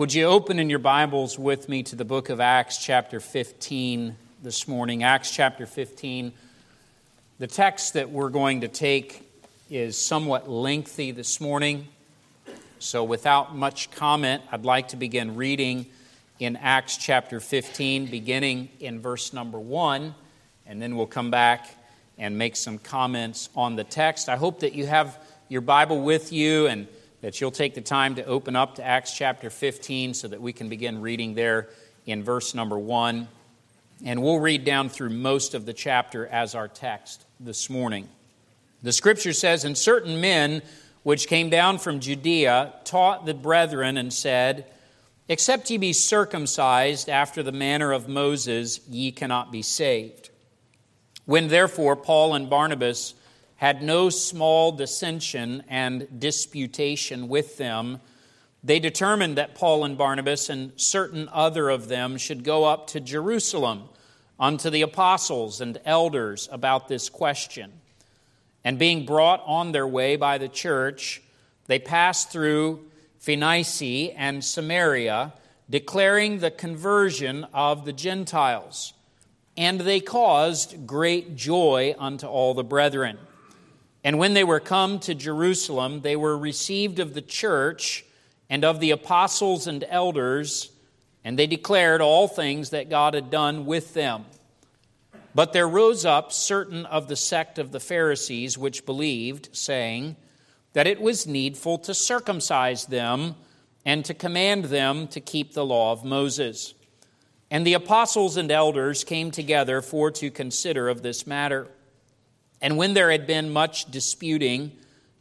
Would you open in your Bibles with me to the book of Acts, chapter 15, this morning? Acts, chapter 15. The text that we're going to take is somewhat lengthy this morning, so without much comment, I'd like to begin reading in Acts, chapter 15, beginning in verse number 1, and then we'll come back and make some comments on the text. I hope that you have your Bible with you and that you'll take the time to open up to Acts chapter 15 so that we can begin reading there in verse number 1. And we'll read down through most of the chapter as our text this morning. The scripture says, And certain men which came down from Judea taught the brethren and said, Except ye be circumcised after the manner of Moses, ye cannot be saved. When therefore Paul and Barnabas had no small dissension and disputation with them. They determined that Paul and Barnabas and certain other of them should go up to Jerusalem unto the apostles and elders about this question. And being brought on their way by the church, they passed through Phoenicia and Samaria, declaring the conversion of the Gentiles. And they caused great joy unto all the brethren. And when they were come to Jerusalem, they were received of the church and of the apostles and elders, and they declared all things that God had done with them. But there rose up certain of the sect of the Pharisees which believed, saying that it was needful to circumcise them and to command them to keep the law of Moses. And the apostles and elders came together for to consider of this matter. And when there had been much disputing,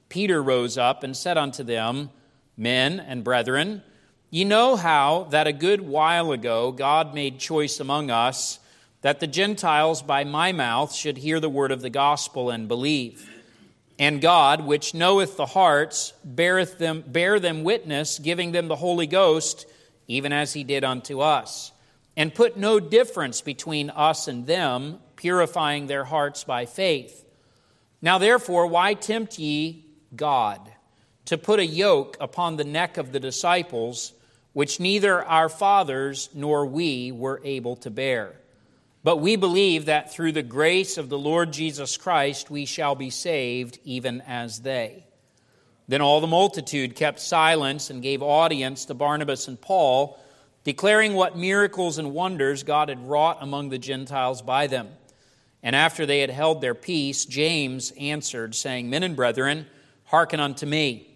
Peter rose up and said unto them, Men and brethren, ye know how that a good while ago God made choice among us that the Gentiles by my mouth should hear the word of the gospel and believe. And God, which knoweth the hearts, beareth them, bear them witness, giving them the Holy Ghost, even as he did unto us, and put no difference between us and them, purifying their hearts by faith. Now, therefore, why tempt ye God to put a yoke upon the neck of the disciples, which neither our fathers nor we were able to bear? But we believe that through the grace of the Lord Jesus Christ we shall be saved, even as they. Then all the multitude kept silence and gave audience to Barnabas and Paul, declaring what miracles and wonders God had wrought among the Gentiles by them. And after they had held their peace, James answered, saying, Men and brethren, hearken unto me.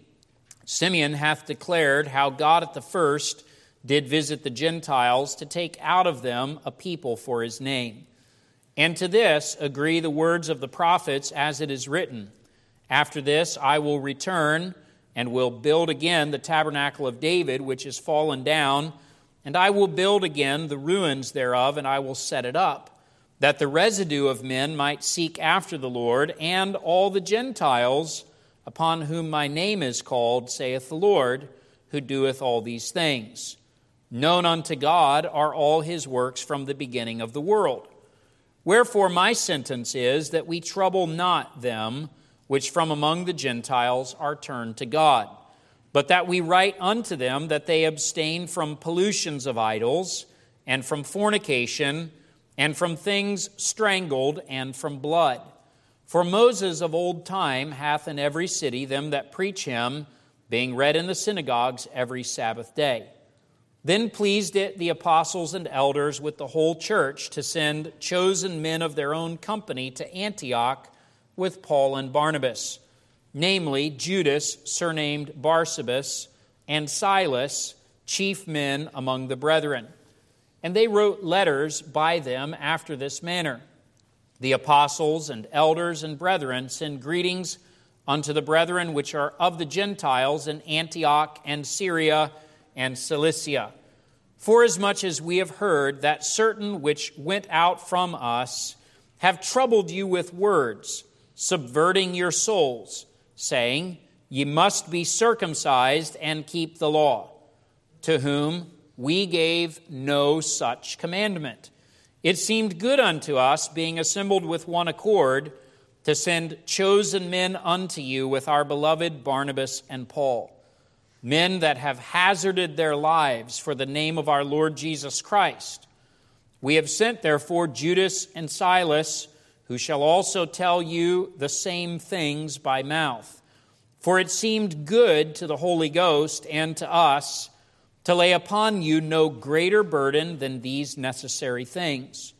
Simeon hath declared how God at the first did visit the Gentiles to take out of them a people for his name. And to this agree the words of the prophets as it is written After this I will return and will build again the tabernacle of David, which is fallen down, and I will build again the ruins thereof, and I will set it up that the residue of men might seek after the Lord, and all the Gentiles upon whom my name is called, saith the Lord, who doeth all these things. Known unto God are all his works from the beginning of the world. Wherefore, my sentence is that we trouble not them which from among the Gentiles are turned to God, but that we write unto them that they abstain from pollutions of idols, and from fornication and from things strangled, and from blood. For Moses of old time hath in every city them that preach him, being read in the synagogues every Sabbath day. Then pleased it the apostles and elders with the whole church to send chosen men of their own company to Antioch with Paul and Barnabas, namely Judas, surnamed Barsabas, and Silas, chief men among the brethren. And they wrote letters by them after this manner The apostles and elders and brethren send greetings unto the brethren which are of the Gentiles in Antioch and Syria and Cilicia. Forasmuch as we have heard that certain which went out from us have troubled you with words, subverting your souls, saying, Ye must be circumcised and keep the law. To whom we gave no such commandment. It seemed good unto us, being assembled with one accord, to send chosen men unto you with our beloved Barnabas and Paul. men that have hazarded their lives for the name of our Lord Jesus Christ. We have sent, therefore, Judas and Silas, who shall also tell you the same things by mouth. For it seemed good to the Holy Ghost and to us to lay upon you no greater burden than these necessary things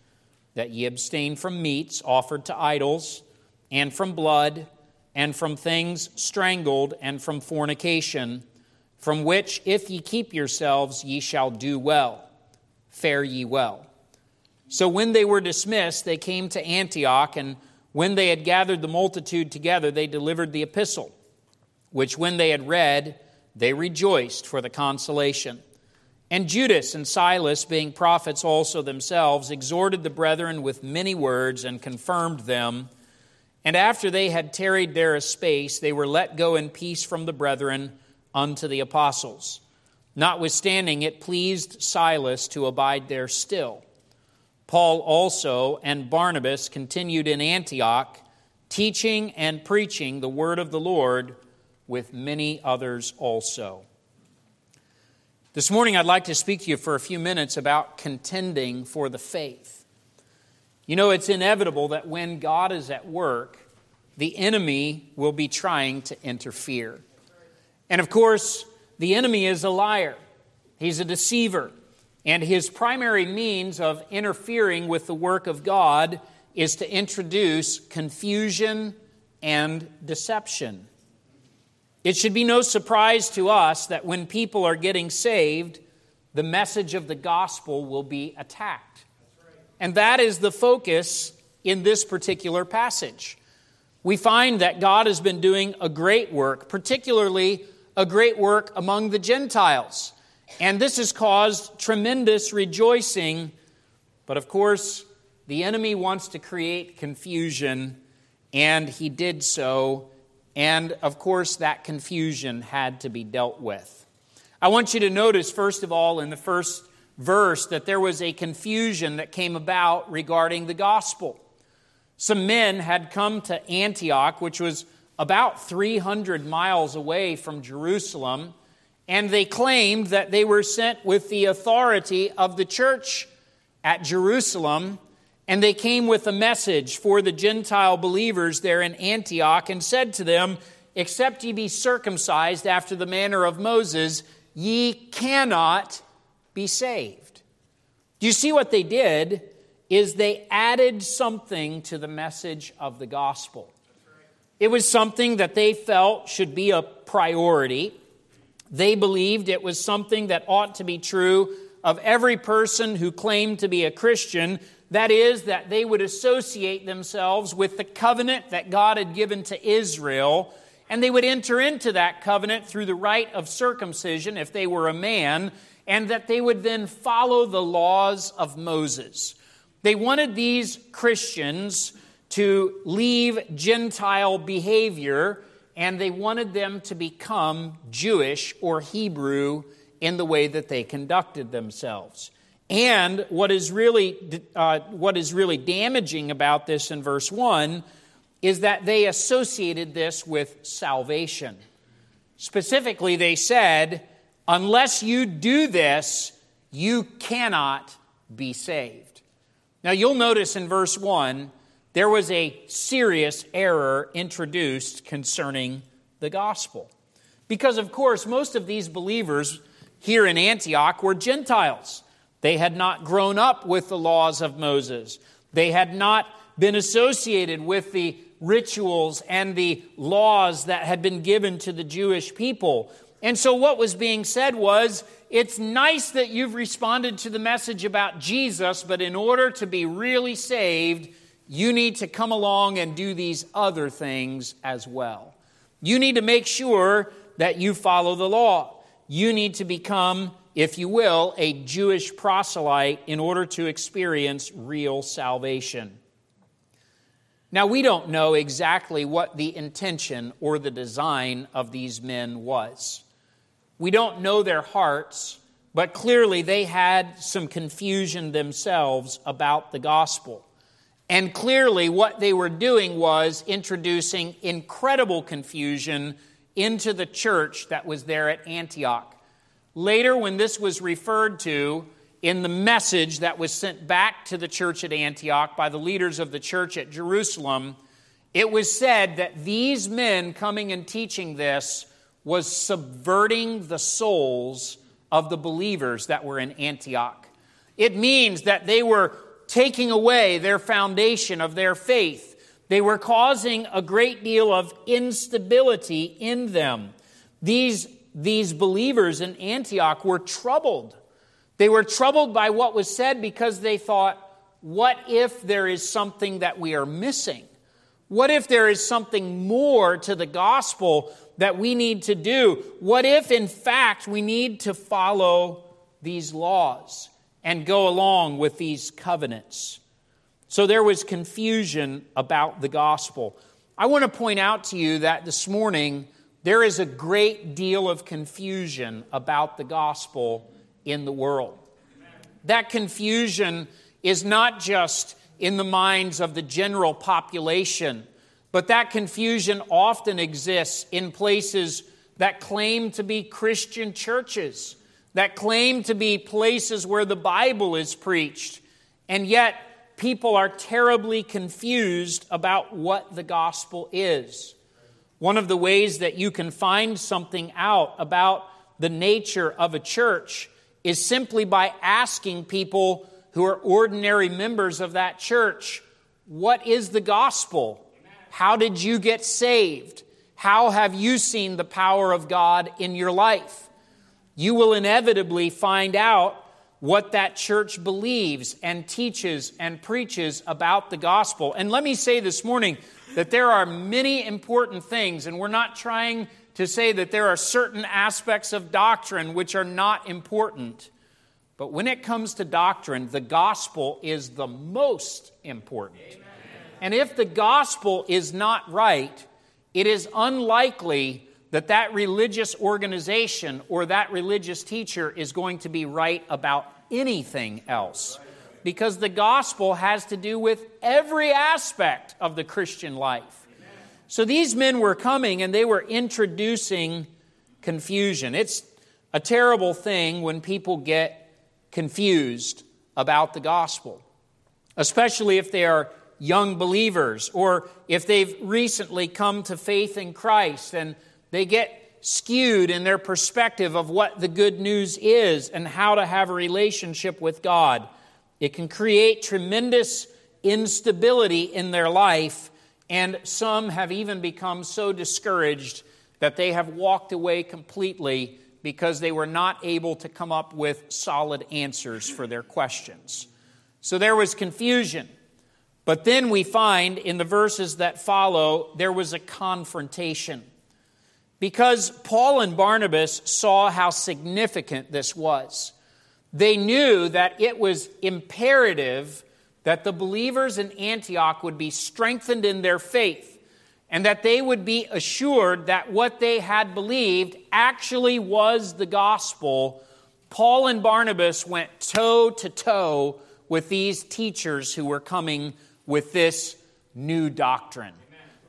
that ye abstain from meats offered to idols, and from blood, and from things strangled, and from fornication, from which, if ye keep yourselves, ye shall do well. Fare ye well. So when they were dismissed, they came to Antioch, and when they had gathered the multitude together, they delivered the epistle, which when they had read, they rejoiced for the consolation. And Judas and Silas, being prophets also themselves, exhorted the brethren with many words and confirmed them. And after they had tarried there a space, they were let go in peace from the brethren unto the apostles. Notwithstanding, it pleased Silas to abide there still. Paul also and Barnabas continued in Antioch, teaching and preaching the word of the Lord with many others also. This morning, I'd like to speak to you for a few minutes about contending for the faith. You know, it's inevitable that when God is at work, the enemy will be trying to interfere. And of course, the enemy is a liar, he's a deceiver. And his primary means of interfering with the work of God is to introduce confusion and deception. It should be no surprise to us that when people are getting saved, the message of the gospel will be attacked. And that is the focus in this particular passage. We find that God has been doing a great work, particularly a great work among the Gentiles. And this has caused tremendous rejoicing. But of course, the enemy wants to create confusion, and he did so and of course, that confusion had to be dealt with. I want you to notice, first of all, in the first verse, that there was a confusion that came about regarding the gospel. Some men had come to Antioch, which was about 300 miles away from Jerusalem, and they claimed that they were sent with the authority of the church at Jerusalem and they came with a message for the Gentile believers there in Antioch and said to them, Except ye be circumcised after the manner of Moses, ye cannot be saved. Do you see what they did? Is they added something to the message of the gospel. It was something that they felt should be a priority. They believed it was something that ought to be true of every person who claimed to be a Christian that is, that they would associate themselves with the covenant that God had given to Israel, and they would enter into that covenant through the rite of circumcision if they were a man, and that they would then follow the laws of Moses. They wanted these Christians to leave Gentile behavior, and they wanted them to become Jewish or Hebrew in the way that they conducted themselves. And what is really, uh, what is really damaging about this in verse 1 is that they associated this with salvation. Specifically, they said, unless you do this, you cannot be saved. Now, you'll notice in verse 1, there was a serious error introduced concerning the gospel. Because, of course, most of these believers here in Antioch were Gentiles. They had not grown up with the laws of Moses. They had not been associated with the rituals and the laws that had been given to the Jewish people. And so, what was being said was, it's nice that you've responded to the message about Jesus, but in order to be really saved, you need to come along and do these other things as well. You need to make sure that you follow the law. You need to become if you will, a Jewish proselyte in order to experience real salvation. Now, we don't know exactly what the intention or the design of these men was. We don't know their hearts, but clearly they had some confusion themselves about the gospel. And clearly, what they were doing was introducing incredible confusion into the church that was there at Antioch. Later, when this was referred to in the message that was sent back to the church at Antioch by the leaders of the church at Jerusalem, it was said that these men coming and teaching this was subverting the souls of the believers that were in Antioch. It means that they were taking away their foundation of their faith. They were causing a great deal of instability in them. These, these believers in Antioch were troubled. They were troubled by what was said because they thought, what if there is something that we are missing? What if there is something more to the gospel that we need to do? What if, in fact, we need to follow these laws and go along with these covenants? So there was confusion about the gospel. I want to point out to you that this morning there is a great deal of confusion about the gospel in the world. That confusion is not just in the minds of the general population, but that confusion often exists in places that claim to be Christian churches, that claim to be places where the Bible is preached, and yet people are terribly confused about what the gospel is. One of the ways that you can find something out about the nature of a church is simply by asking people who are ordinary members of that church, What is the gospel? How did you get saved? How have you seen the power of God in your life? You will inevitably find out what that church believes and teaches and preaches about the gospel. And let me say this morning that there are many important things, and we're not trying to say that there are certain aspects of doctrine which are not important. But when it comes to doctrine, the gospel is the most important. Amen. And if the gospel is not right, it is unlikely that that religious organization or that religious teacher is going to be right about anything else. Because the gospel has to do with every aspect of the Christian life. So these men were coming and they were introducing confusion. It's a terrible thing when people get confused about the gospel, especially if they are young believers or if they've recently come to faith in Christ and they get skewed in their perspective of what the good news is and how to have a relationship with God. It can create tremendous instability in their life, and some have even become so discouraged that they have walked away completely because they were not able to come up with solid answers for their questions. So there was confusion. But then we find in the verses that follow, there was a confrontation. Because Paul and Barnabas saw how significant this was. They knew that it was imperative that the believers in Antioch would be strengthened in their faith and that they would be assured that what they had believed actually was the gospel, Paul and Barnabas went toe to toe with these teachers who were coming with this new doctrine.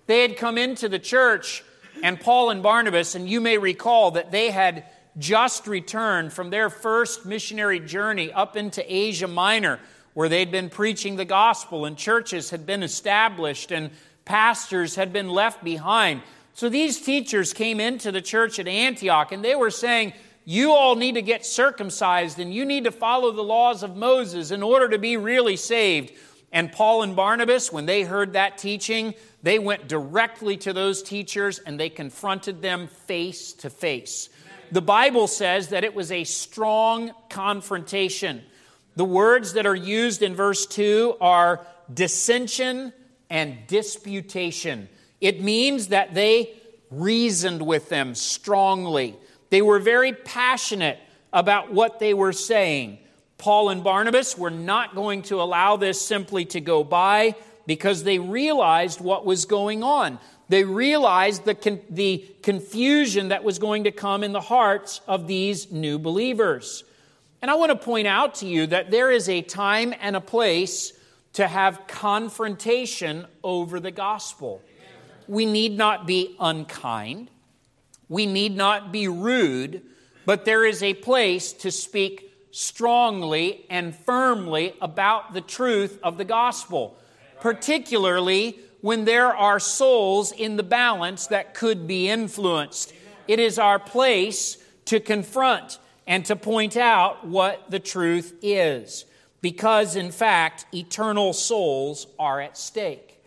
They had come into the church, and Paul and Barnabas, and you may recall that they had just returned from their first missionary journey up into Asia Minor, where they'd been preaching the gospel, and churches had been established, and pastors had been left behind. So these teachers came into the church at Antioch and they were saying, You all need to get circumcised and you need to follow the laws of Moses in order to be really saved. And Paul and Barnabas, when they heard that teaching, they went directly to those teachers and they confronted them face to face. The Bible says that it was a strong confrontation. The words that are used in verse 2 are dissension and disputation. It means that they reasoned with them strongly. They were very passionate about what they were saying. Paul and Barnabas were not going to allow this simply to go by because they realized what was going on. They realized the, con- the confusion that was going to come in the hearts of these new believers. And I want to point out to you that there is a time and a place to have confrontation over the gospel. We need not be unkind. We need not be rude, but there is a place to speak strongly and firmly about the truth of the gospel, particularly when there are souls in the balance that could be influenced. It is our place to confront and to point out what the truth is, because in fact, eternal souls are at stake.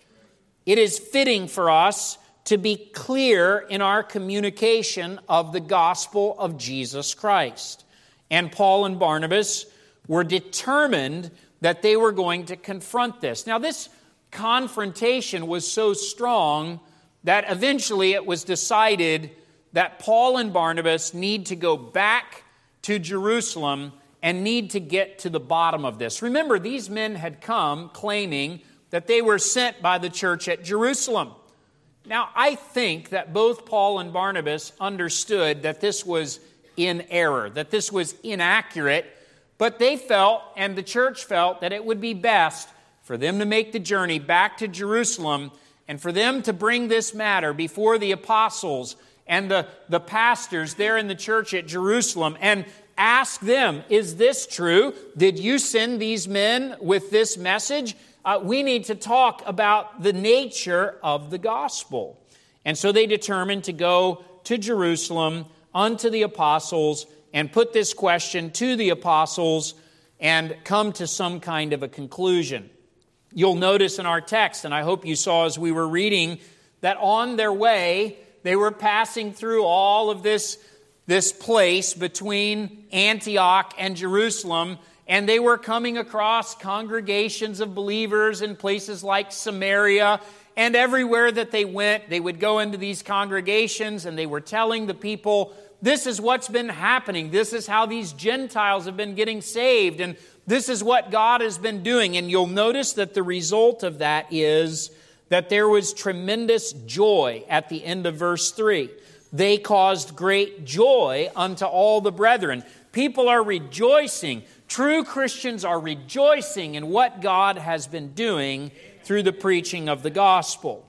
It is fitting for us to be clear in our communication of the gospel of Jesus Christ and Paul and Barnabas were determined that they were going to confront this. Now, this confrontation was so strong that eventually it was decided that Paul and Barnabas need to go back to Jerusalem and need to get to the bottom of this. Remember, these men had come claiming that they were sent by the church at Jerusalem. Now, I think that both Paul and Barnabas understood that this was in error, that this was inaccurate, but they felt, and the church felt, that it would be best for them to make the journey back to Jerusalem and for them to bring this matter before the apostles and the, the pastors there in the church at Jerusalem and ask them, Is this true? Did you send these men with this message? Uh, we need to talk about the nature of the gospel. And so they determined to go to Jerusalem unto the apostles and put this question to the apostles and come to some kind of a conclusion. You'll notice in our text, and I hope you saw as we were reading, that on their way, they were passing through all of this, this place between Antioch and Jerusalem, and they were coming across congregations of believers in places like Samaria. And everywhere that they went, they would go into these congregations and they were telling the people this is what's been happening. This is how these Gentiles have been getting saved. And this is what God has been doing. And you'll notice that the result of that is that there was tremendous joy at the end of verse 3. They caused great joy unto all the brethren. People are rejoicing. True Christians are rejoicing in what God has been doing through the preaching of the gospel.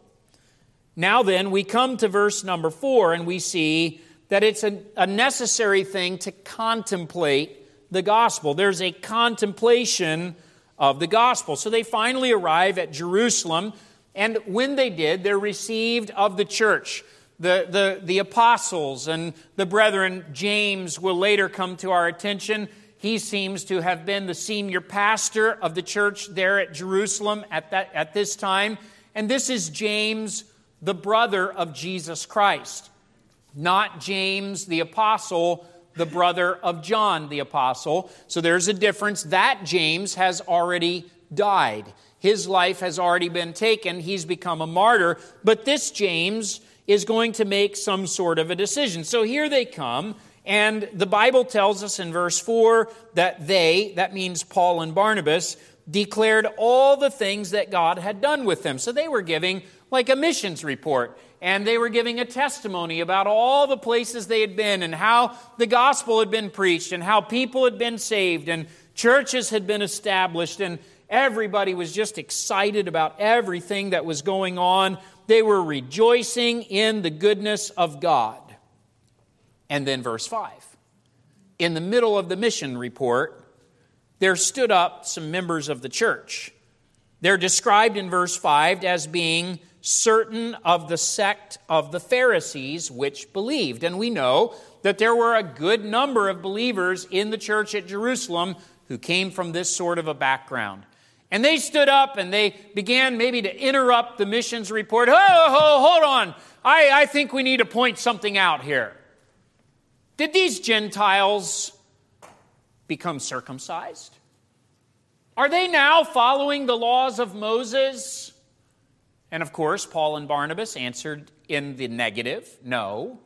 Now, then, we come to verse number four and we see that it's a, a necessary thing to contemplate the gospel. There's a contemplation of the gospel. So they finally arrive at Jerusalem, and when they did, they're received of the church. The, the, the apostles and the brethren, James will later come to our attention. He seems to have been the senior pastor of the church there at Jerusalem at, that, at this time. And this is James, the brother of Jesus Christ not James the apostle, the brother of John the apostle. So there's a difference. That James has already died. His life has already been taken. He's become a martyr. But this James is going to make some sort of a decision. So here they come. And the Bible tells us in verse 4 that they, that means Paul and Barnabas, declared all the things that God had done with them. So they were giving like a missions report and they were giving a testimony about all the places they had been and how the gospel had been preached and how people had been saved and churches had been established and everybody was just excited about everything that was going on. They were rejoicing in the goodness of God. And then, verse 5. In the middle of the mission report, there stood up some members of the church. They're described in verse 5 as being certain of the sect of the Pharisees which believed. And we know that there were a good number of believers in the church at Jerusalem who came from this sort of a background. And they stood up and they began maybe to interrupt the missions report. Oh, hold on. I, I think we need to point something out here. Did these Gentiles become circumcised? Are they now following the laws of Moses? And of course, Paul and Barnabas answered in the negative no,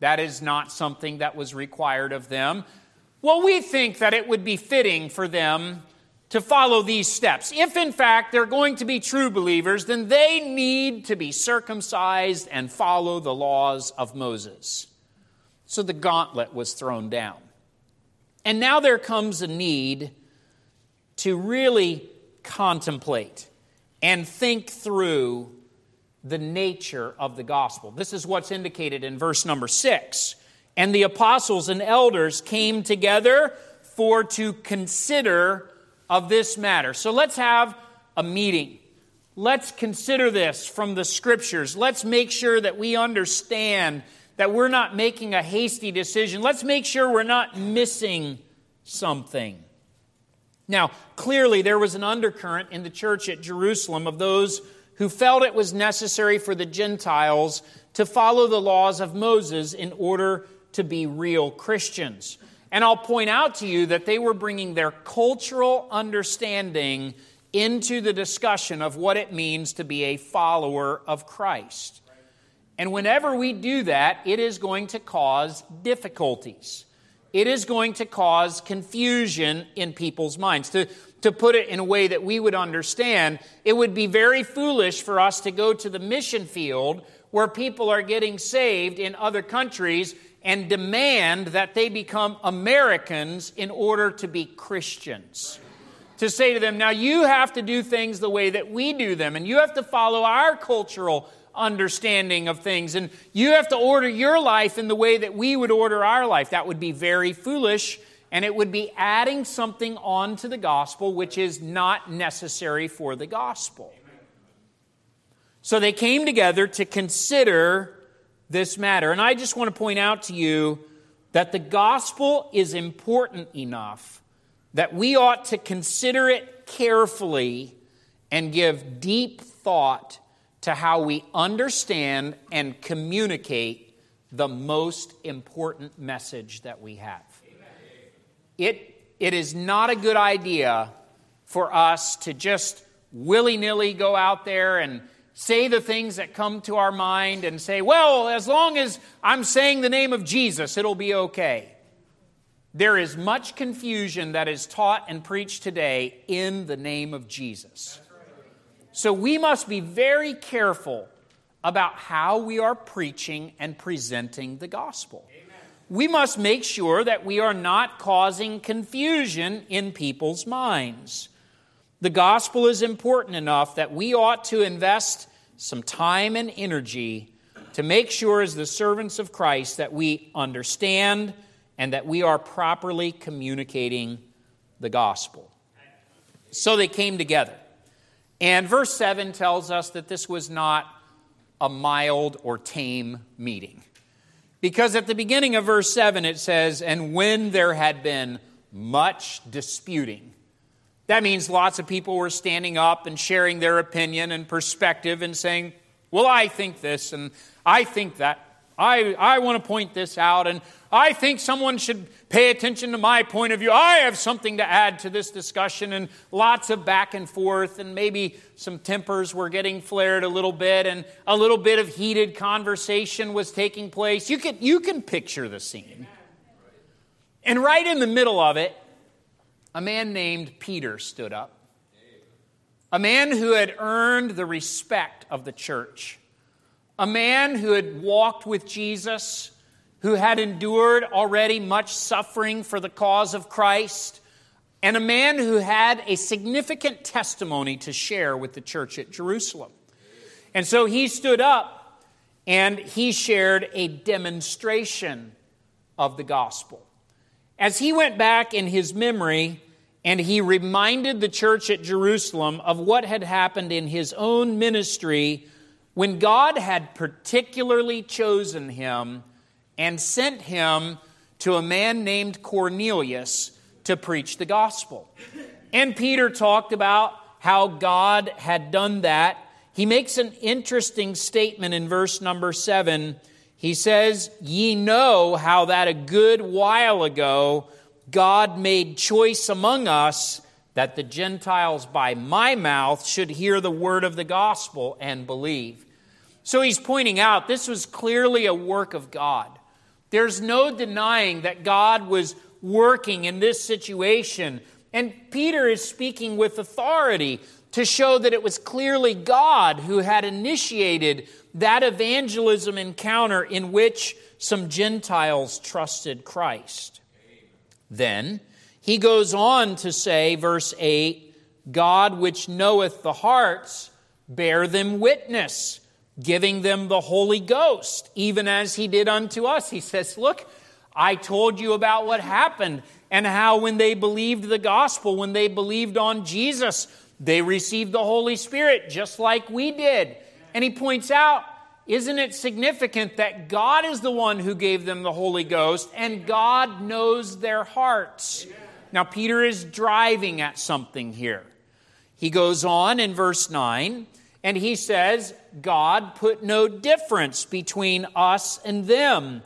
that is not something that was required of them. Well, we think that it would be fitting for them to follow these steps. If in fact they're going to be true believers, then they need to be circumcised and follow the laws of Moses. So the gauntlet was thrown down. And now there comes a need to really contemplate and think through the nature of the gospel. This is what's indicated in verse number six. And the apostles and elders came together for to consider of this matter. So let's have a meeting. Let's consider this from the scriptures. Let's make sure that we understand that we're not making a hasty decision. Let's make sure we're not missing something. Now, clearly, there was an undercurrent in the church at Jerusalem of those who felt it was necessary for the Gentiles to follow the laws of Moses in order to be real Christians. And I'll point out to you that they were bringing their cultural understanding into the discussion of what it means to be a follower of Christ. And whenever we do that, it is going to cause difficulties. It is going to cause confusion in people's minds. To, to put it in a way that we would understand, it would be very foolish for us to go to the mission field where people are getting saved in other countries and demand that they become Americans in order to be Christians. To say to them, now you have to do things the way that we do them, and you have to follow our cultural understanding of things, and you have to order your life in the way that we would order our life. That would be very foolish, and it would be adding something on to the gospel which is not necessary for the gospel. So they came together to consider this matter. And I just want to point out to you that the gospel is important enough that we ought to consider it carefully and give deep thought to how we understand and communicate the most important message that we have. It, it is not a good idea for us to just willy nilly go out there and say the things that come to our mind and say, well, as long as I'm saying the name of Jesus, it'll be okay. There is much confusion that is taught and preached today in the name of Jesus. So we must be very careful about how we are preaching and presenting the gospel. We must make sure that we are not causing confusion in people's minds. The gospel is important enough that we ought to invest some time and energy to make sure, as the servants of Christ, that we understand and that we are properly communicating the gospel. So they came together. And verse 7 tells us that this was not a mild or tame meeting. Because at the beginning of verse 7 it says, And when there had been much disputing, that means lots of people were standing up and sharing their opinion and perspective and saying, Well, I think this and I think that. I, I want to point this out, and I think someone should pay attention to my point of view. I have something to add to this discussion, and lots of back and forth, and maybe some tempers were getting flared a little bit, and a little bit of heated conversation was taking place. You can, you can picture the scene. And right in the middle of it, a man named Peter stood up. A man who had earned the respect of the church. A man who had walked with Jesus, who had endured already much suffering for the cause of Christ, and a man who had a significant testimony to share with the church at Jerusalem. And so he stood up and he shared a demonstration of the gospel. As he went back in his memory and he reminded the church at Jerusalem of what had happened in his own ministry when God had particularly chosen him and sent him to a man named Cornelius to preach the gospel. And Peter talked about how God had done that. He makes an interesting statement in verse number seven he says, Ye know how that a good while ago God made choice among us that the Gentiles by my mouth should hear the word of the gospel and believe. So he's pointing out this was clearly a work of God. There's no denying that God was working in this situation. And Peter is speaking with authority to show that it was clearly God who had initiated that evangelism encounter in which some Gentiles trusted Christ. Then he goes on to say, verse 8 God which knoweth the hearts, bear them witness, giving them the Holy Ghost, even as he did unto us. He says, Look, I told you about what happened and how when they believed the gospel, when they believed on Jesus, they received the Holy Spirit just like we did. And he points out, isn't it significant that God is the one who gave them the Holy Ghost and God knows their hearts? Now, Peter is driving at something here. He goes on in verse 9 and he says, God put no difference between us and them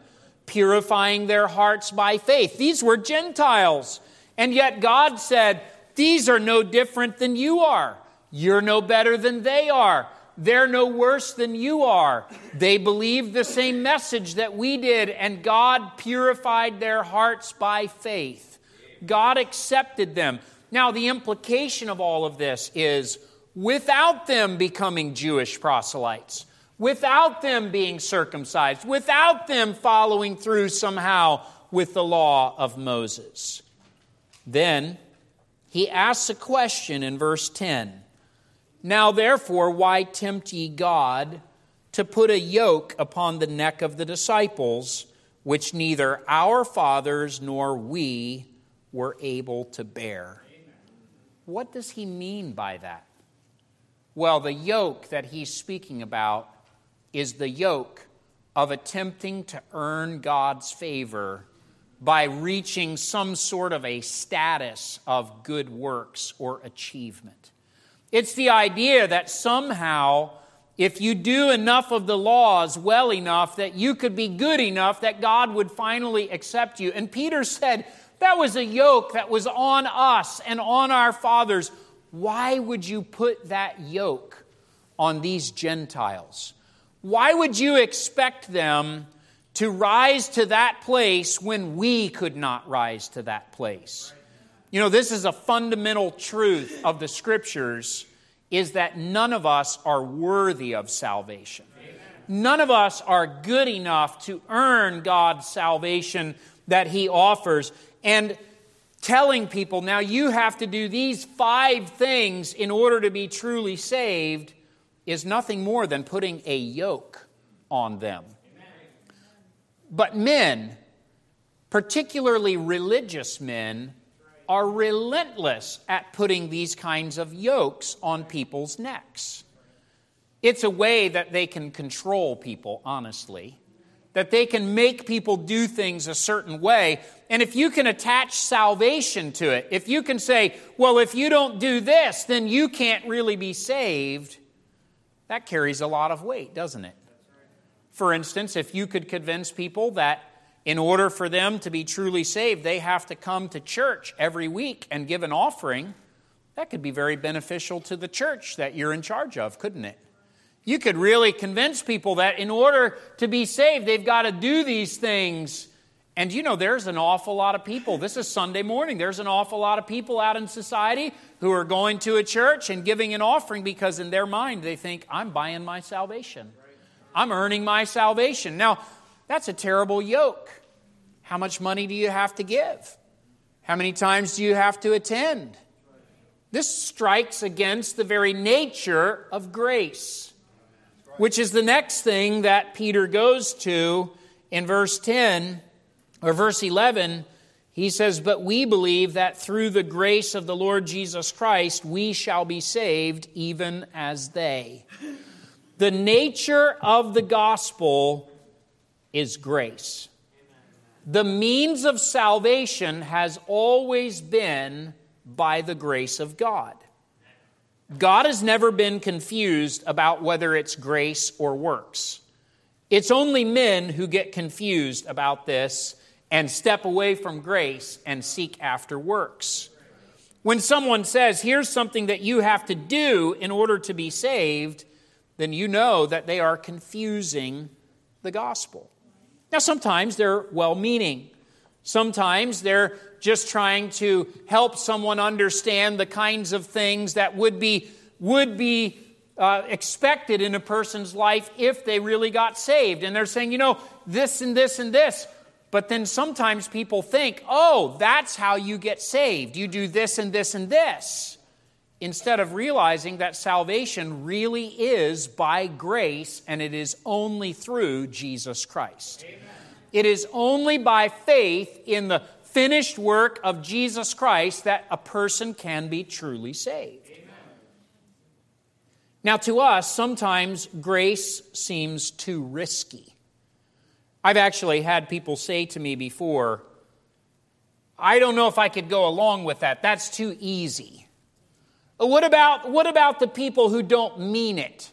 purifying their hearts by faith. These were Gentiles. And yet God said, These are no different than you are. You're no better than they are. They're no worse than you are. They believed the same message that we did, and God purified their hearts by faith. God accepted them. Now, the implication of all of this is without them becoming Jewish proselytes, without them being circumcised, without them following through somehow with the law of Moses. Then he asks a question in verse 10 Now therefore, why tempt ye God to put a yoke upon the neck of the disciples, which neither our fathers nor we were able to bear? What does he mean by that? Well, the yoke that he's speaking about is the yoke of attempting to earn God's favor by reaching some sort of a status of good works or achievement. It's the idea that somehow, if you do enough of the laws well enough, that you could be good enough that God would finally accept you. And Peter said that was a yoke that was on us and on our fathers. Why would you put that yoke on these Gentiles? Why would you expect them to rise to that place when we could not rise to that place? You know, this is a fundamental truth of the scriptures is that none of us are worthy of salvation. None of us are good enough to earn God's salvation that he offers. And telling people, now you have to do these five things in order to be truly saved, is nothing more than putting a yoke on them. But men, particularly religious men, are relentless at putting these kinds of yokes on people's necks. It's a way that they can control people, honestly, that they can make people do things a certain way. And if you can attach salvation to it, if you can say, well, if you don't do this, then you can't really be saved, that carries a lot of weight, doesn't it? For instance, if you could convince people that in order for them to be truly saved, they have to come to church every week and give an offering, that could be very beneficial to the church that you're in charge of, couldn't it? You could really convince people that in order to be saved, they've got to do these things. And you know, there's an awful lot of people. This is Sunday morning. There's an awful lot of people out in society who are going to a church and giving an offering because in their mind they think, I'm buying my salvation. I'm earning my salvation. Now, that's a terrible yoke. How much money do you have to give? How many times do you have to attend? This strikes against the very nature of grace which is the next thing that Peter goes to in verse 10 or verse 11. He says, But we believe that through the grace of the Lord Jesus Christ, we shall be saved even as they. The nature of the gospel is grace. The means of salvation has always been by the grace of God. God has never been confused about whether it's grace or works. It's only men who get confused about this and step away from grace and seek after works. When someone says, here's something that you have to do in order to be saved, then you know that they are confusing the gospel. Now, sometimes they're well meaning. Sometimes they're just trying to help someone understand the kinds of things that would be, would be uh, expected in a person's life if they really got saved. And they're saying, you know, this and this and this. But then sometimes people think, oh, that's how you get saved. You do this and this and this. instead of realizing that salvation really is by grace and it is only through Jesus Christ. Amen. It is only by faith in the finished work of Jesus Christ that a person can be truly saved. Amen. Now, to us, sometimes grace seems too risky. I've actually had people say to me before, I don't know if I could go along with that. That's too easy. What about, what about the people who don't mean it?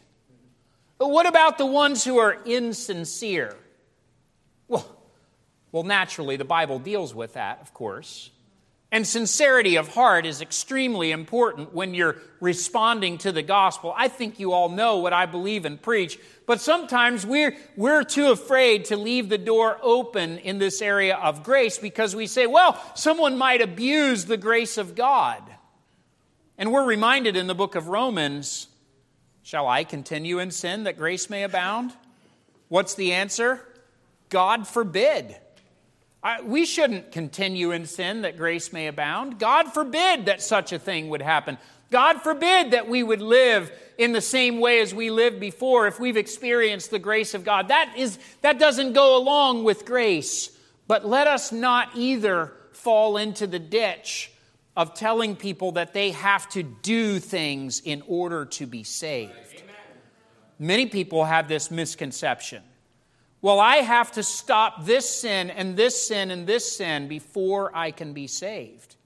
What about the ones who are insincere? Well, naturally, the Bible deals with that, of course. And sincerity of heart is extremely important when you're responding to the gospel. I think you all know what I believe and preach, but sometimes we're, we're too afraid to leave the door open in this area of grace because we say, well, someone might abuse the grace of God. And we're reminded in the book of Romans Shall I continue in sin that grace may abound? What's the answer? God forbid. I, we shouldn't continue in sin that grace may abound. God forbid that such a thing would happen. God forbid that we would live in the same way as we lived before if we've experienced the grace of God. That, is, that doesn't go along with grace. But let us not either fall into the ditch of telling people that they have to do things in order to be saved. Amen. Many people have this misconception. Well, I have to stop this sin and this sin and this sin before I can be saved.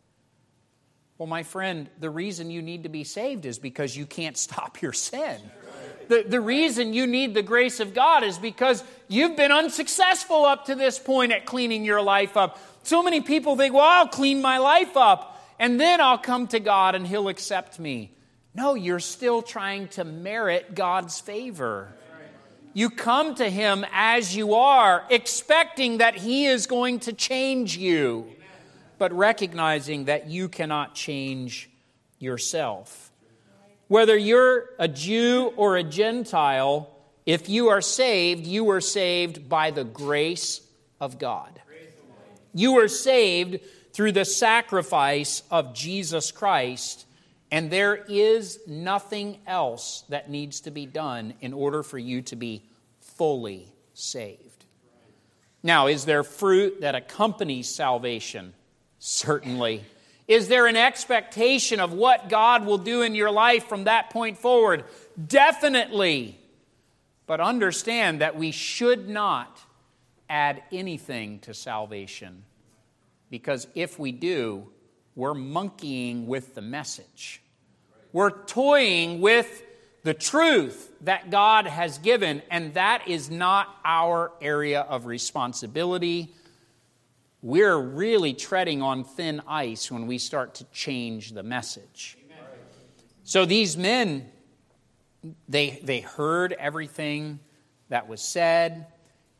Well, my friend, the reason you need to be saved is because you can't stop your sin. The, the reason you need the grace of God is because you've been unsuccessful up to this point at cleaning your life up. So many people think, well, I'll clean my life up and then I'll come to God and He'll accept me. No, you're still trying to merit God's favor. You come to Him as you are, expecting that He is going to change you, but recognizing that you cannot change yourself. Whether you're a Jew or a Gentile, if you are saved, you are saved by the grace of God. You are saved through the sacrifice of Jesus Christ, and there is nothing else that needs to be done in order for you to be fully saved. Now, is there fruit that accompanies salvation? Certainly. Is there an expectation of what God will do in your life from that point forward? Definitely. But understand that we should not add anything to salvation because if we do, we're monkeying with the message. We're toying with the truth that God has given, and that is not our area of responsibility. We're really treading on thin ice when we start to change the message. So these men, they, they heard everything that was said,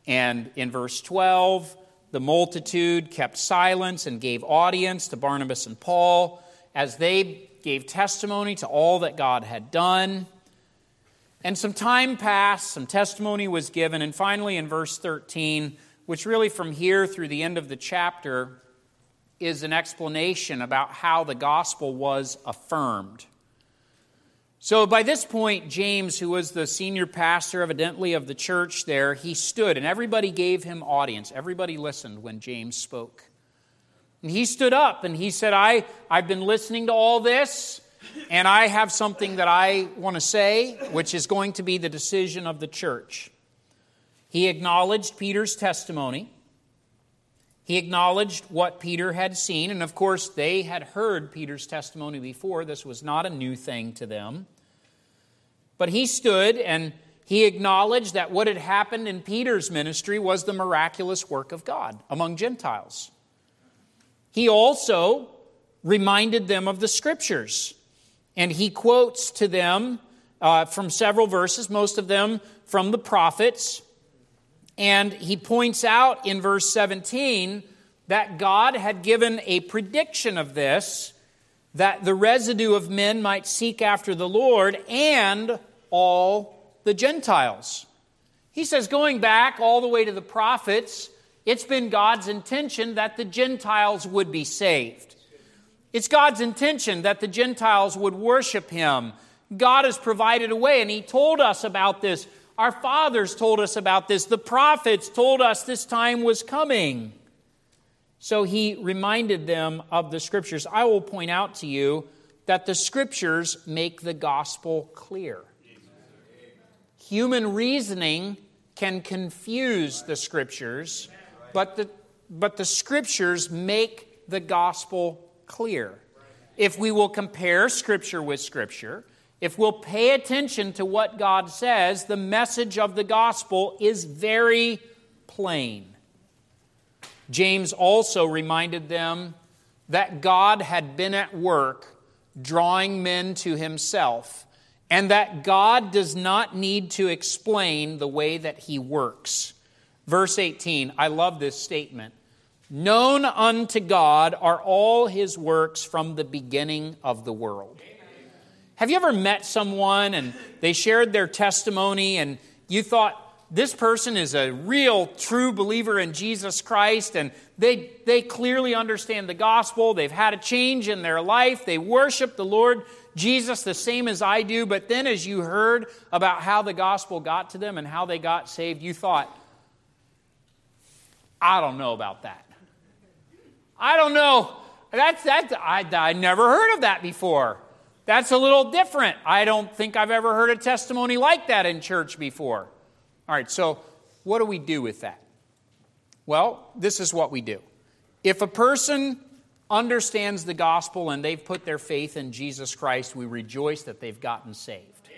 and in verse 12, the multitude kept silence and gave audience to Barnabas and Paul as they gave testimony to all that God had done. And some time passed, some testimony was given, and finally in verse 13, which really from here through the end of the chapter is an explanation about how the gospel was affirmed. So by this point, James, who was the senior pastor, evidently, of the church there, he stood and everybody gave him audience. Everybody listened when James spoke. And he stood up and he said, I, I've been listening to all this, and I have something that I want to say, which is going to be the decision of the church. He acknowledged Peter's testimony. He acknowledged what Peter had seen, and of course, they had heard Peter's testimony before. This was not a new thing to them. But he stood and he acknowledged that what had happened in Peter's ministry was the miraculous work of God among Gentiles. He also reminded them of the scriptures, and he quotes to them uh, from several verses, most of them from the prophets. And he points out in verse 17 that God had given a prediction of this, that the residue of men might seek after the Lord and all the Gentiles. He says, going back all the way to the prophets, it's been God's intention that the Gentiles would be saved. It's God's intention that the Gentiles would worship him. God has provided a way, and he told us about this. Our fathers told us about this. The prophets told us this time was coming. So he reminded them of the scriptures. I will point out to you that the scriptures make the gospel clear. Human reasoning can confuse the scriptures, but the, but the scriptures make the gospel clear. If we will compare scripture with scripture, if we'll pay attention to what God says, the message of the gospel is very plain. James also reminded them that God had been at work drawing men to himself, and that God does not need to explain the way that he works. Verse 18, I love this statement. Known unto God are all his works from the beginning of the world. Have you ever met someone and they shared their testimony and you thought, this person is a real true believer in Jesus Christ and they, they clearly understand the gospel. They've had a change in their life. They worship the Lord Jesus the same as I do. But then, as you heard about how the gospel got to them and how they got saved, you thought, I don't know about that. I don't know. That's, that's, I, I never heard of that before. That's a little different. I don't think I've ever heard a testimony like that in church before. All right, so what do we do with that? Well, this is what we do. If a person understands the gospel and they've put their faith in Jesus Christ, we rejoice that they've gotten saved.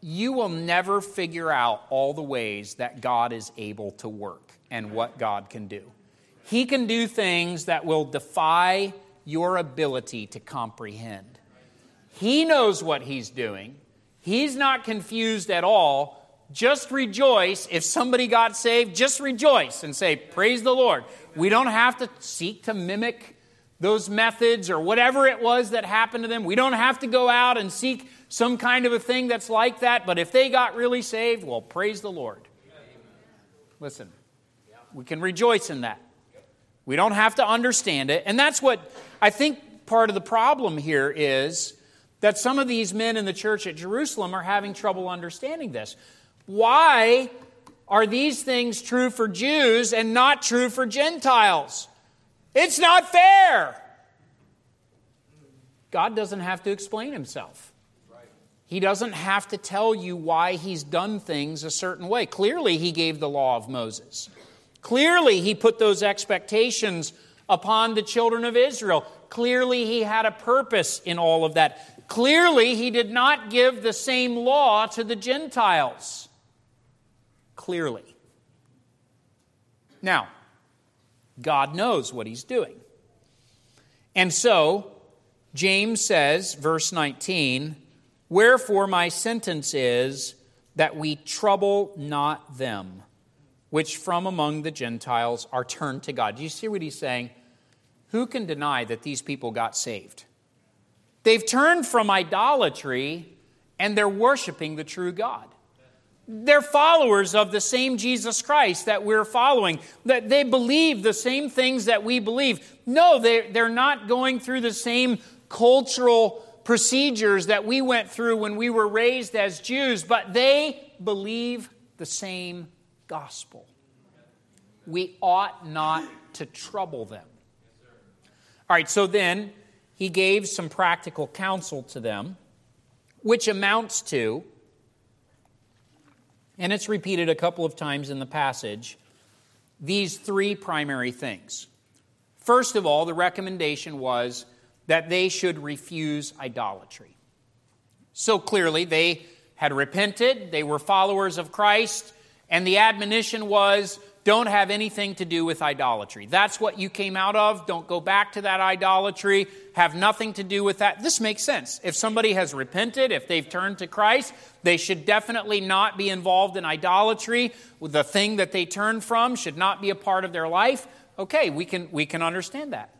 You will never figure out all the ways that God is able to work and what God can do. He can do things that will defy your ability to comprehend. He knows what He's doing, He's not confused at all just rejoice. If somebody got saved, just rejoice and say, Praise the Lord. We don't have to seek to mimic those methods or whatever it was that happened to them. We don't have to go out and seek some kind of a thing that's like that. But if they got really saved, well, praise the Lord. Listen, we can rejoice in that. We don't have to understand it. And that's what I think part of the problem here is that some of these men in the church at Jerusalem are having trouble understanding this. Why are these things true for Jews and not true for Gentiles? It's not fair. God doesn't have to explain himself. He doesn't have to tell you why he's done things a certain way. Clearly, he gave the law of Moses. Clearly, he put those expectations upon the children of Israel. Clearly, he had a purpose in all of that. Clearly, he did not give the same law to the Gentiles clearly. Now, God knows what he's doing. And so, James says, verse 19, Wherefore my sentence is that we trouble not them which from among the Gentiles are turned to God. Do you see what he's saying? Who can deny that these people got saved? They've turned from idolatry and they're worshiping the true God. They're followers of the same Jesus Christ that we're following, that they believe the same things that we believe. No, they're, not going through the same cultural procedures that we went through when we were raised as Jews, but they believe the same gospel. We ought not to trouble them. All right, so then he gave some practical counsel to them, which amounts to and it's repeated a couple of times in the passage, these three primary things. First of all, the recommendation was that they should refuse idolatry. So clearly, they had repented, they were followers of Christ, and the admonition was don't have anything to do with idolatry. That's what you came out of. Don't go back to that idolatry. Have nothing to do with that. This makes sense. If somebody has repented, if they've turned to Christ, they should definitely not be involved in idolatry. The thing that they turn from should not be a part of their life. Okay, we can, we can understand that.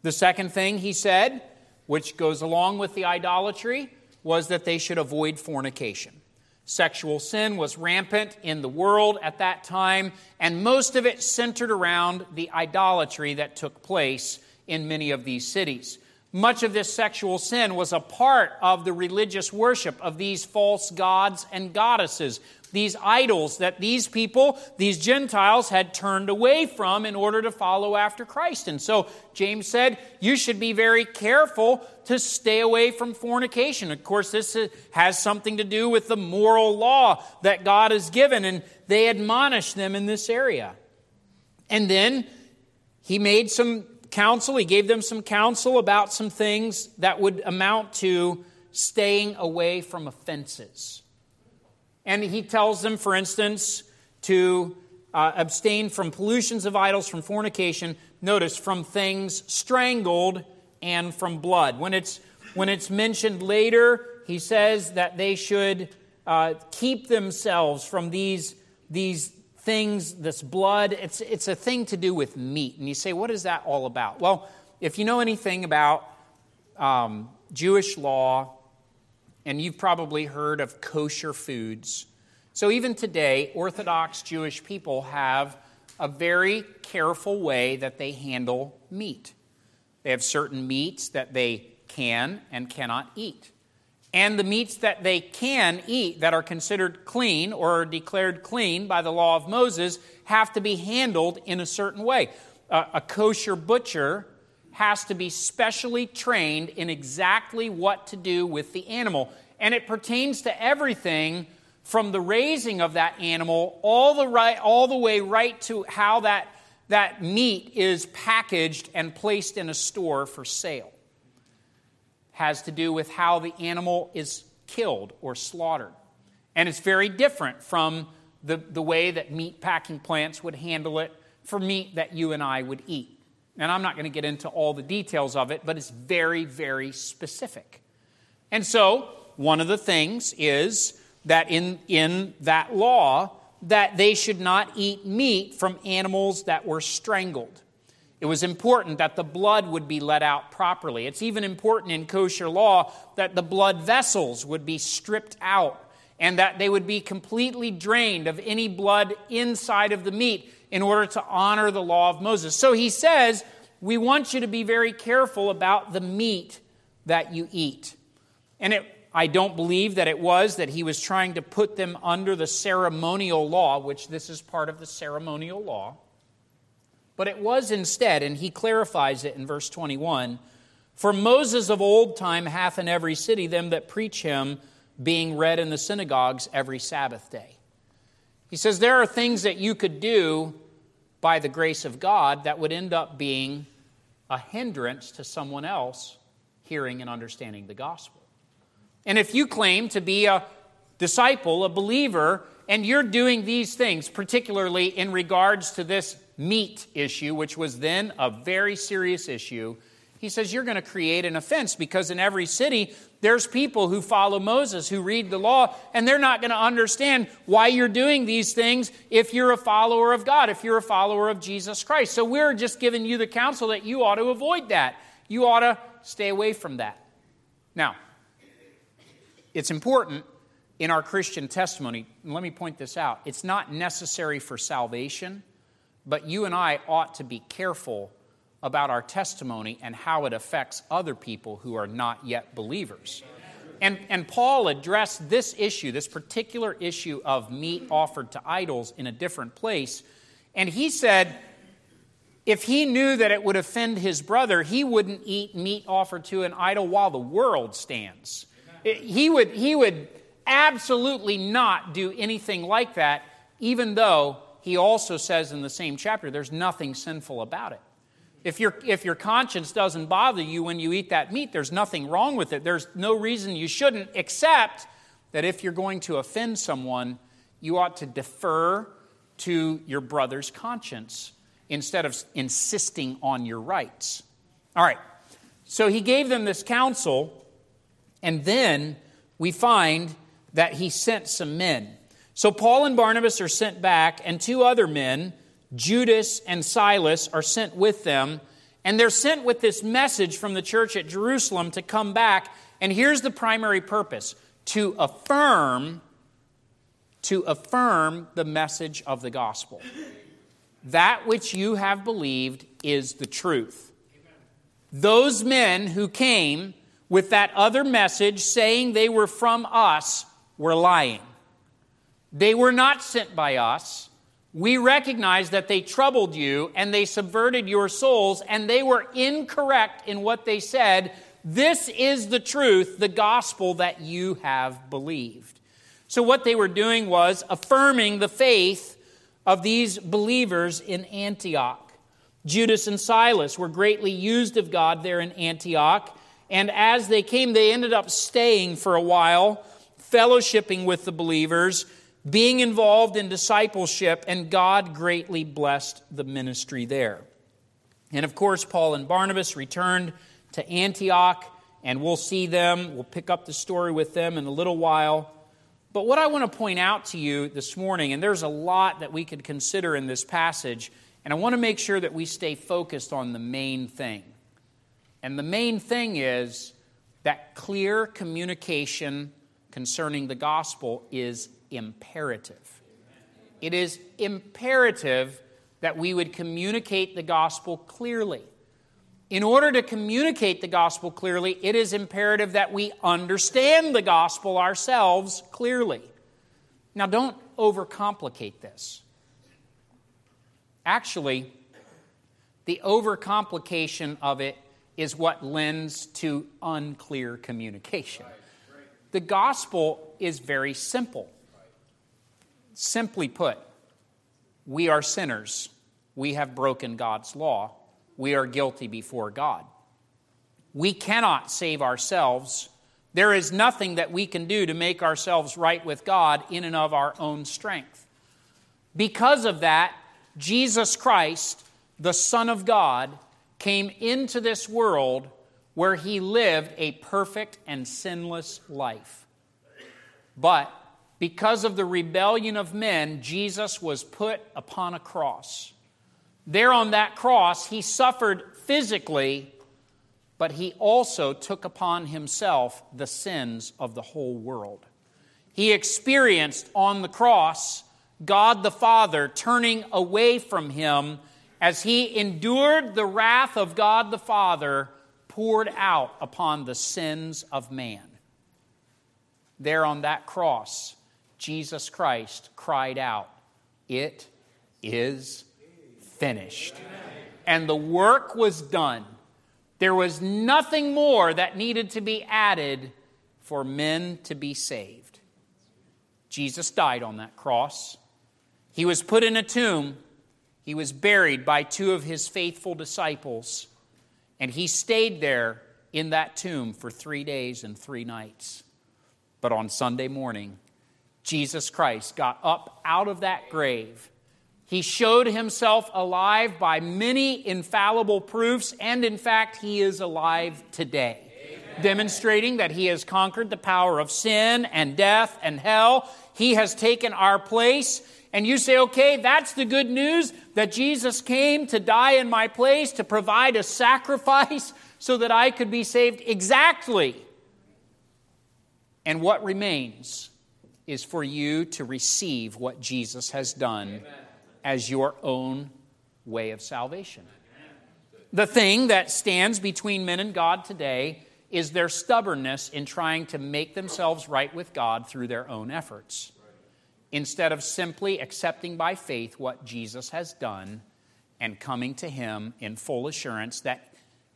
The second thing he said, which goes along with the idolatry, was that they should avoid fornication. Sexual sin was rampant in the world at that time, and most of it centered around the idolatry that took place in many of these cities. Much of this sexual sin was a part of the religious worship of these false gods and goddesses, these idols that these people, these Gentiles, had turned away from in order to follow after Christ. And so James said, You should be very careful to stay away from fornication. Of course, this has something to do with the moral law that God has given, and they admonish them in this area. And then he made some counsel, he gave them some counsel about some things that would amount to staying away from offenses. And he tells them, for instance, to uh, abstain from pollutions of idols, from fornication, notice, from things strangled and from blood. When it's, when it's mentioned later, he says that they should uh, keep themselves from these, these things, this blood. It's, it's a thing to do with meat. And you say, what is that all about? Well, if you know anything about um, Jewish law, and you've probably heard of kosher foods. So, even today, Orthodox Jewish people have a very careful way that they handle meat. They have certain meats that they can and cannot eat. And the meats that they can eat that are considered clean or declared clean by the law of Moses have to be handled in a certain way. Uh, a kosher butcher has to be specially trained in exactly what to do with the animal. And it pertains to everything from the raising of that animal all the, right, all the way right to how that, that meat is packaged and placed in a store for sale. Has to do with how the animal is killed or slaughtered. And it's very different from the, the way that meat packing plants would handle it for meat that you and I would eat. And I'm not going to get into all the details of it, but it's very, very specific. And so, one of the things is that in, in that law, that they should not eat meat from animals that were strangled. It was important that the blood would be let out properly. It's even important in kosher law that the blood vessels would be stripped out and that they would be completely drained of any blood inside of the meat in order to honor the law of Moses. So he says, We want you to be very careful about the meat that you eat. And it, I don't believe that it was that he was trying to put them under the ceremonial law, which this is part of the ceremonial law. But it was instead, and he clarifies it in verse 21 For Moses of old time hath in every city them that preach him, being read in the synagogues every Sabbath day. He says there are things that you could do by the grace of God that would end up being a hindrance to someone else hearing and understanding the gospel. And if you claim to be a disciple, a believer, and you're doing these things, particularly in regards to this meat issue, which was then a very serious issue, he says you're going to create an offense because in every city there's people who follow Moses who read the law and they're not going to understand why you're doing these things if you're a follower of God, if you're a follower of Jesus Christ. So we're just giving you the counsel that you ought to avoid that. You ought to stay away from that. Now, it's important in our Christian testimony, let me point this out. It's not necessary for salvation, but you and I ought to be careful about our testimony and how it affects other people who are not yet believers. And, and Paul addressed this issue, this particular issue of meat offered to idols, in a different place. And he said, if he knew that it would offend his brother, he wouldn't eat meat offered to an idol while the world stands. He would, he would absolutely not do anything like that, even though he also says in the same chapter there's nothing sinful about it. If, your if your conscience doesn't bother you when you eat that meat, there's nothing wrong with it. There's no reason you shouldn't, except that if you're going to offend someone, you ought to defer to your brother's conscience instead of insisting on your rights. All right, so he gave them this counsel, and then we find that he sent some men. So Paul and Barnabas are sent back, and two other men Judas and Silas are sent with them, and they're sent with this message from the church at Jerusalem to come back. And here's the primary purpose to affirm to affirm the message of the gospel. That which you have believed is the truth. those men who came with that other message saying they were from us were lying. They were not sent by us. We recognize that they troubled you and they subverted your souls, and they were incorrect in what they said. This is the truth, the gospel that you have believed. So, what they were doing was affirming the faith of these believers in Antioch. Judas and Silas were greatly used of God there in Antioch, and as they came, they ended up staying for a while, fellowshipping with the believers being involved in discipleship, and God greatly blessed the ministry there. And of course, Paul and Barnabas returned to Antioch, and we'll see them. We'll pick up the story with them in a little while. But what I want to point out to you this morning, and there's a lot that we could consider in this passage, and I want to make sure that we stay focused on the main thing. And the main thing is that clear communication concerning the gospel is imperative. It is imperative that we would communicate the gospel clearly. In order to communicate the gospel clearly, it is imperative that we understand the gospel ourselves clearly. Now, don't overcomplicate this. Actually, the overcomplication of it is what lends to unclear communication. The gospel is very simple. Simply put, we are sinners. We have broken God's law. We are guilty before God. We cannot save ourselves. There is nothing that we can do to make ourselves right with God in and of our own strength. Because of that, Jesus Christ, the Son of God, came into this world where he lived a perfect and sinless life. But because of the rebellion of men, Jesus was put upon a cross. There on that cross, he suffered physically, but he also took upon himself the sins of the whole world. He experienced on the cross God the Father turning away from him as he endured the wrath of God the Father poured out upon the sins of man. There on that cross, Jesus Christ cried out, It is finished. And the work was done. There was nothing more that needed to be added for men to be saved. Jesus died on that cross. He was put in a tomb. He was buried by two of his faithful disciples. And he stayed there in that tomb for three days and three nights. But on Sunday morning, Jesus Christ got up out of that grave. He showed himself alive by many infallible proofs, and in fact, he is alive today, Amen. demonstrating that he has conquered the power of sin and death and hell. He has taken our place. And you say, okay, that's the good news that Jesus came to die in my place, to provide a sacrifice so that I could be saved. Exactly. And what remains? Is for you to receive what Jesus has done Amen. as your own way of salvation. The thing that stands between men and God today is their stubbornness in trying to make themselves right with God through their own efforts, instead of simply accepting by faith what Jesus has done and coming to Him in full assurance that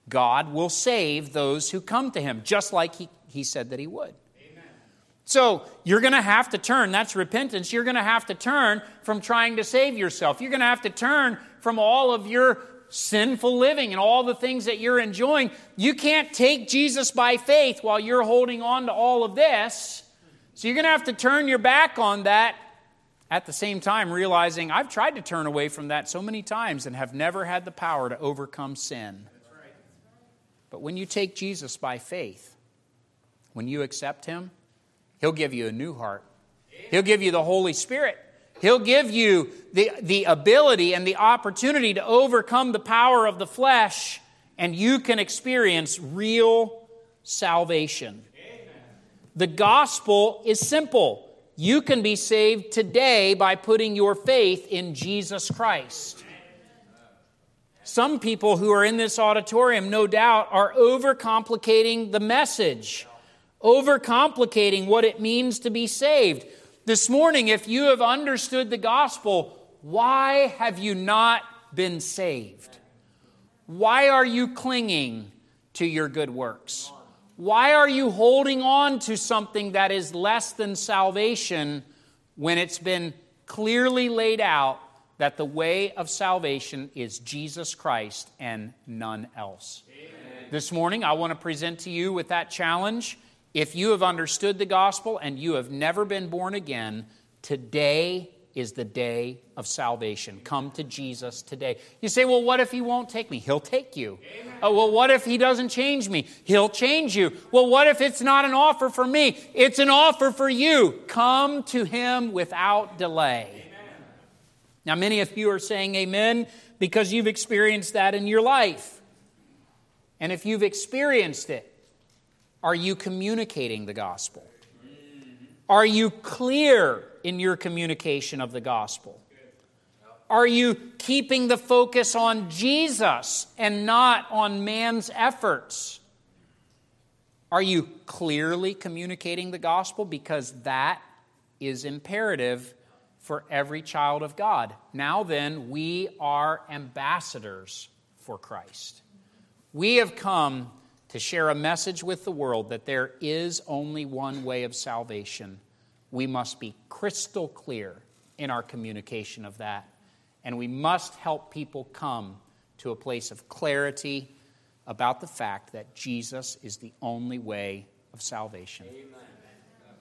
God will save those who come to Him, just like He, he said that He would. So you're going to have to turn. That's repentance. You're going to have to turn from trying to save yourself. You're going to have to turn from all of your sinful living and all the things that you're enjoying. You can't take Jesus by faith while you're holding on to all of this. So you're going to have to turn your back on that at the same time, realizing I've tried to turn away from that so many times and have never had the power to overcome sin. But when you take Jesus by faith, when you accept Him, He'll give you a new heart. He'll give you the Holy Spirit. He'll give you the, the ability and the opportunity to overcome the power of the flesh, and you can experience real salvation. The gospel is simple. You can be saved today by putting your faith in Jesus Christ. Some people who are in this auditorium, no doubt, are overcomplicating the message, overcomplicating what it means to be saved. This morning, if you have understood the gospel, why have you not been saved? Why are you clinging to your good works? Why are you holding on to something that is less than salvation when it's been clearly laid out that the way of salvation is Jesus Christ and none else? Amen. This morning, I want to present to you with that challenge. If you have understood the gospel and you have never been born again, today is the day of salvation. Come to Jesus today. You say, well, what if he won't take me? He'll take you. Uh, well, what if he doesn't change me? He'll change you. Well, what if it's not an offer for me? It's an offer for you. Come to him without delay. Amen. Now, many of you are saying amen because you've experienced that in your life. And if you've experienced it, are you communicating the gospel? Are you clear in your communication of the gospel? Are you keeping the focus on Jesus and not on man's efforts? Are you clearly communicating the gospel? Because that is imperative for every child of God. Now then, we are ambassadors for Christ. We have come to share a message with the world that there is only one way of salvation we must be crystal clear in our communication of that. And we must help people come to a place of clarity about the fact that Jesus is the only way of salvation. Amen.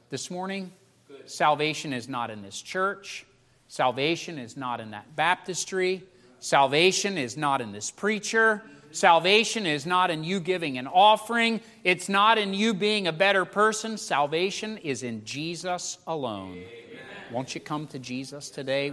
This morning, Good. salvation is not in this church, salvation is not in that baptistry, salvation is not in this preacher. Salvation is not in you giving an offering, it's not in you being a better person. Salvation is in Jesus alone. Amen. Won't you come to Jesus today?